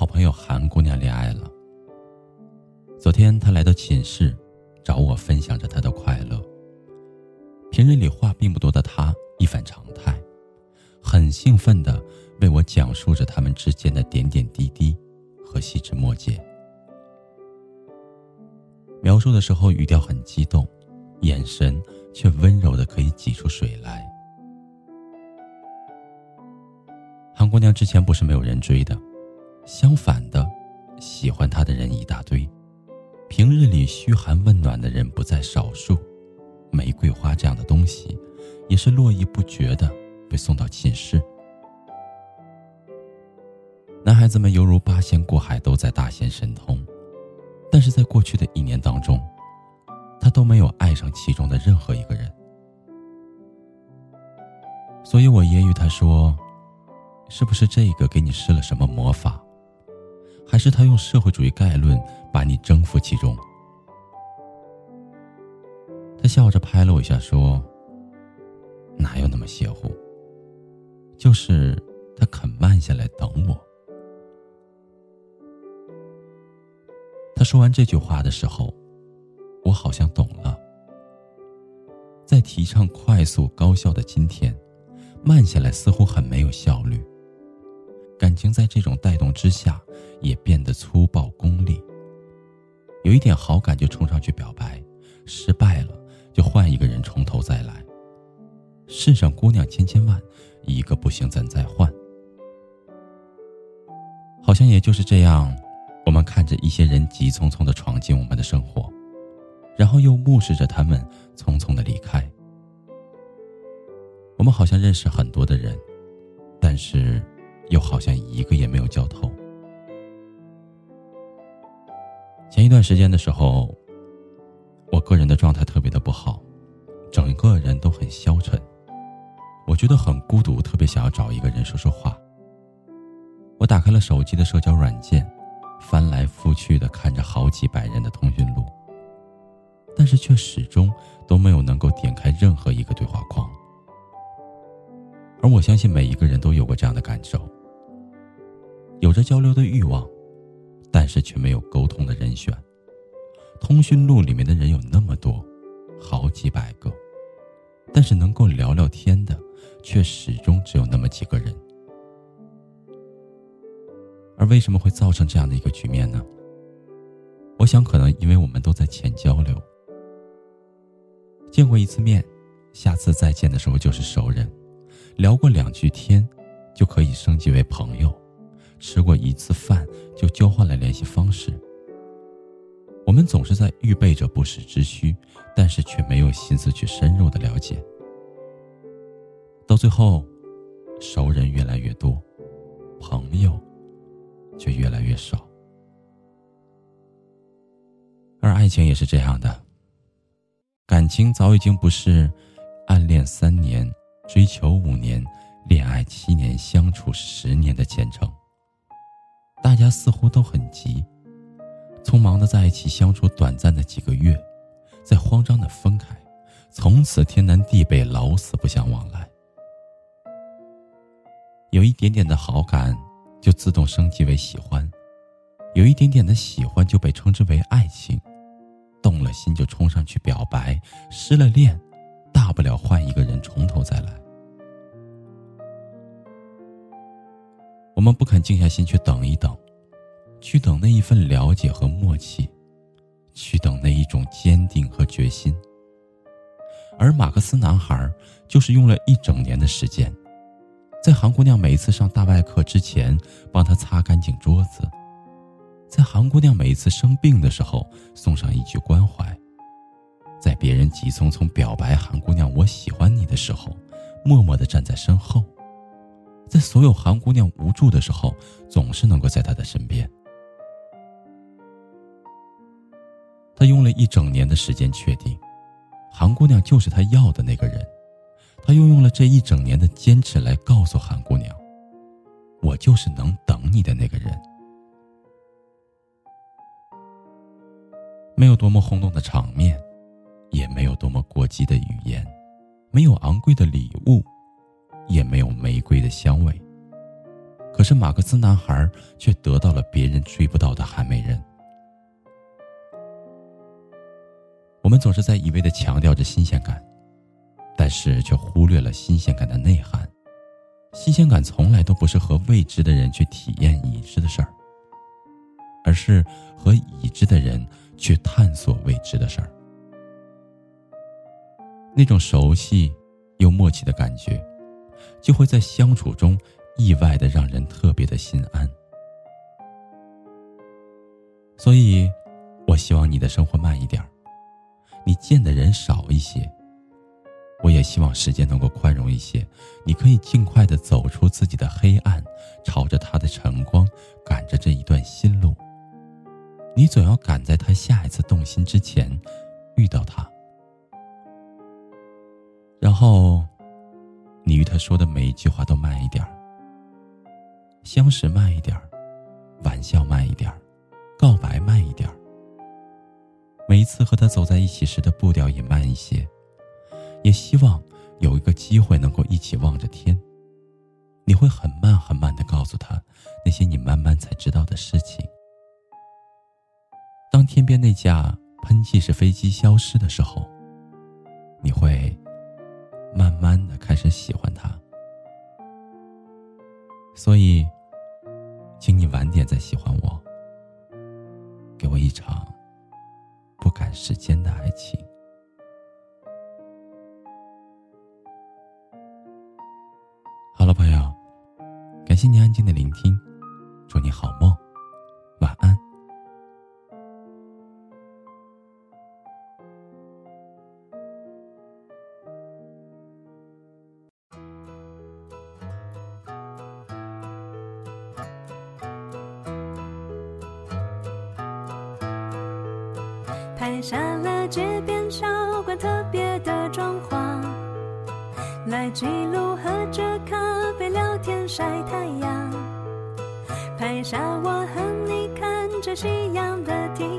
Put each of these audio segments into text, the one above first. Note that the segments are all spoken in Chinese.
好朋友韩姑娘恋爱了。昨天她来到寝室，找我分享着她的快乐。平日里话并不多的她一反常态，很兴奋的为我讲述着他们之间的点点滴滴和细枝末节。描述的时候语调很激动，眼神却温柔的可以挤出水来。韩姑娘之前不是没有人追的。相反的，喜欢他的人一大堆，平日里嘘寒问暖的人不在少数，玫瑰花这样的东西，也是络绎不绝的被送到寝室。男孩子们犹如八仙过海，都在大显神通，但是在过去的一年当中，他都没有爱上其中的任何一个人。所以我揶揄他说：“是不是这个给你施了什么魔法？”还是他用社会主义概论把你征服其中。他笑着拍了我一下，说：“哪有那么邪乎？就是他肯慢下来等我。”他说完这句话的时候，我好像懂了。在提倡快速高效的今天，慢下来似乎很没有效率。感情在这种带动之下。也变得粗暴功利。有一点好感就冲上去表白，失败了就换一个人从头再来。世上姑娘千千万，一个不行咱再换。好像也就是这样，我们看着一些人急匆匆的闯进我们的生活，然后又目视着他们匆匆的离开。我们好像认识很多的人，但是又好像一个也没有交透。前一段时间的时候，我个人的状态特别的不好，整个人都很消沉，我觉得很孤独，特别想要找一个人说说话。我打开了手机的社交软件，翻来覆去的看着好几百人的通讯录，但是却始终都没有能够点开任何一个对话框。而我相信每一个人都有过这样的感受，有着交流的欲望。但是却没有沟通的人选。通讯录里面的人有那么多，好几百个，但是能够聊聊天的，却始终只有那么几个人。而为什么会造成这样的一个局面呢？我想，可能因为我们都在浅交流，见过一次面，下次再见的时候就是熟人，聊过两句天，就可以升级为朋友。吃过一次饭就交换了联系方式。我们总是在预备着不时之需，但是却没有心思去深入的了解。到最后，熟人越来越多，朋友却越来越少。而爱情也是这样的，感情早已经不是暗恋三年、追求五年、恋爱七年、相处十年的前程。大家似乎都很急，匆忙的在一起相处短暂的几个月，再慌张的分开，从此天南地北，老死不相往来。有一点点的好感，就自动升级为喜欢；有一点点的喜欢，就被称之为爱情；动了心就冲上去表白，失了恋，大不了换一个人从头再来。我们不肯静下心去等一等，去等那一份了解和默契，去等那一种坚定和决心。而马克思男孩就是用了一整年的时间，在韩姑娘每一次上大外课之前，帮她擦干净桌子；在韩姑娘每一次生病的时候，送上一句关怀；在别人急匆匆表白韩姑娘“我喜欢你”的时候，默默的站在身后，在所有韩姑娘无助的时候，总是能够在她的身边。他用了一整年的时间确定，韩姑娘就是他要的那个人。他又用了这一整年的坚持来告诉韩姑娘：“我就是能等你的那个人。”没有多么轰动的场面，也没有多么过激的语言，没有昂贵的礼物，也没有玫瑰的香味。可是马克思男孩却得到了别人追不到的韩美人。我们总是在一味的强调着新鲜感。但是却忽略了新鲜感的内涵。新鲜感从来都不是和未知的人去体验已知的事儿，而是和已知的人去探索未知的事儿。那种熟悉又默契的感觉，就会在相处中意外的让人特别的心安。所以，我希望你的生活慢一点你见的人少一些。我也希望时间能够宽容一些，你可以尽快的走出自己的黑暗，朝着他的晨光，赶着这一段新路。你总要赶在他下一次动心之前，说的每一句话都慢一点儿，相识慢一点儿，玩笑慢一点儿，告白慢一点儿。每一次和他走在一起时的步调也慢一些。也希望有一个机会能够一起望着天。你会很慢很慢的告诉他那些你慢慢才知道的事情。当天边那架喷气式飞机消失的时候，你会一场不赶时间的爱情。好了朋友，感谢你安静的聆听，祝你好梦，拍下了街边小馆特别的装潢，来记录喝着咖啡聊天。晒太阳，拍下我和你看着夕阳的天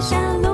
想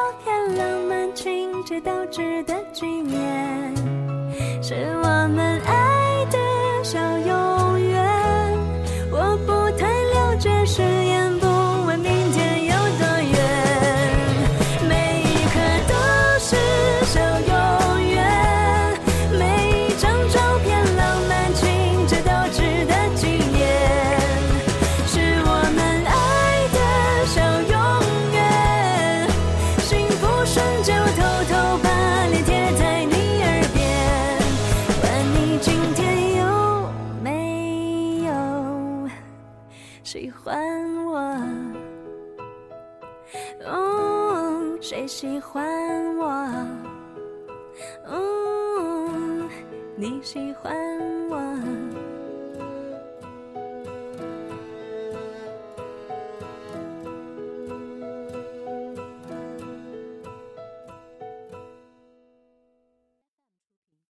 照片、浪漫情节都值得纪念，是我们爱。哦谁喜欢我？哦你喜欢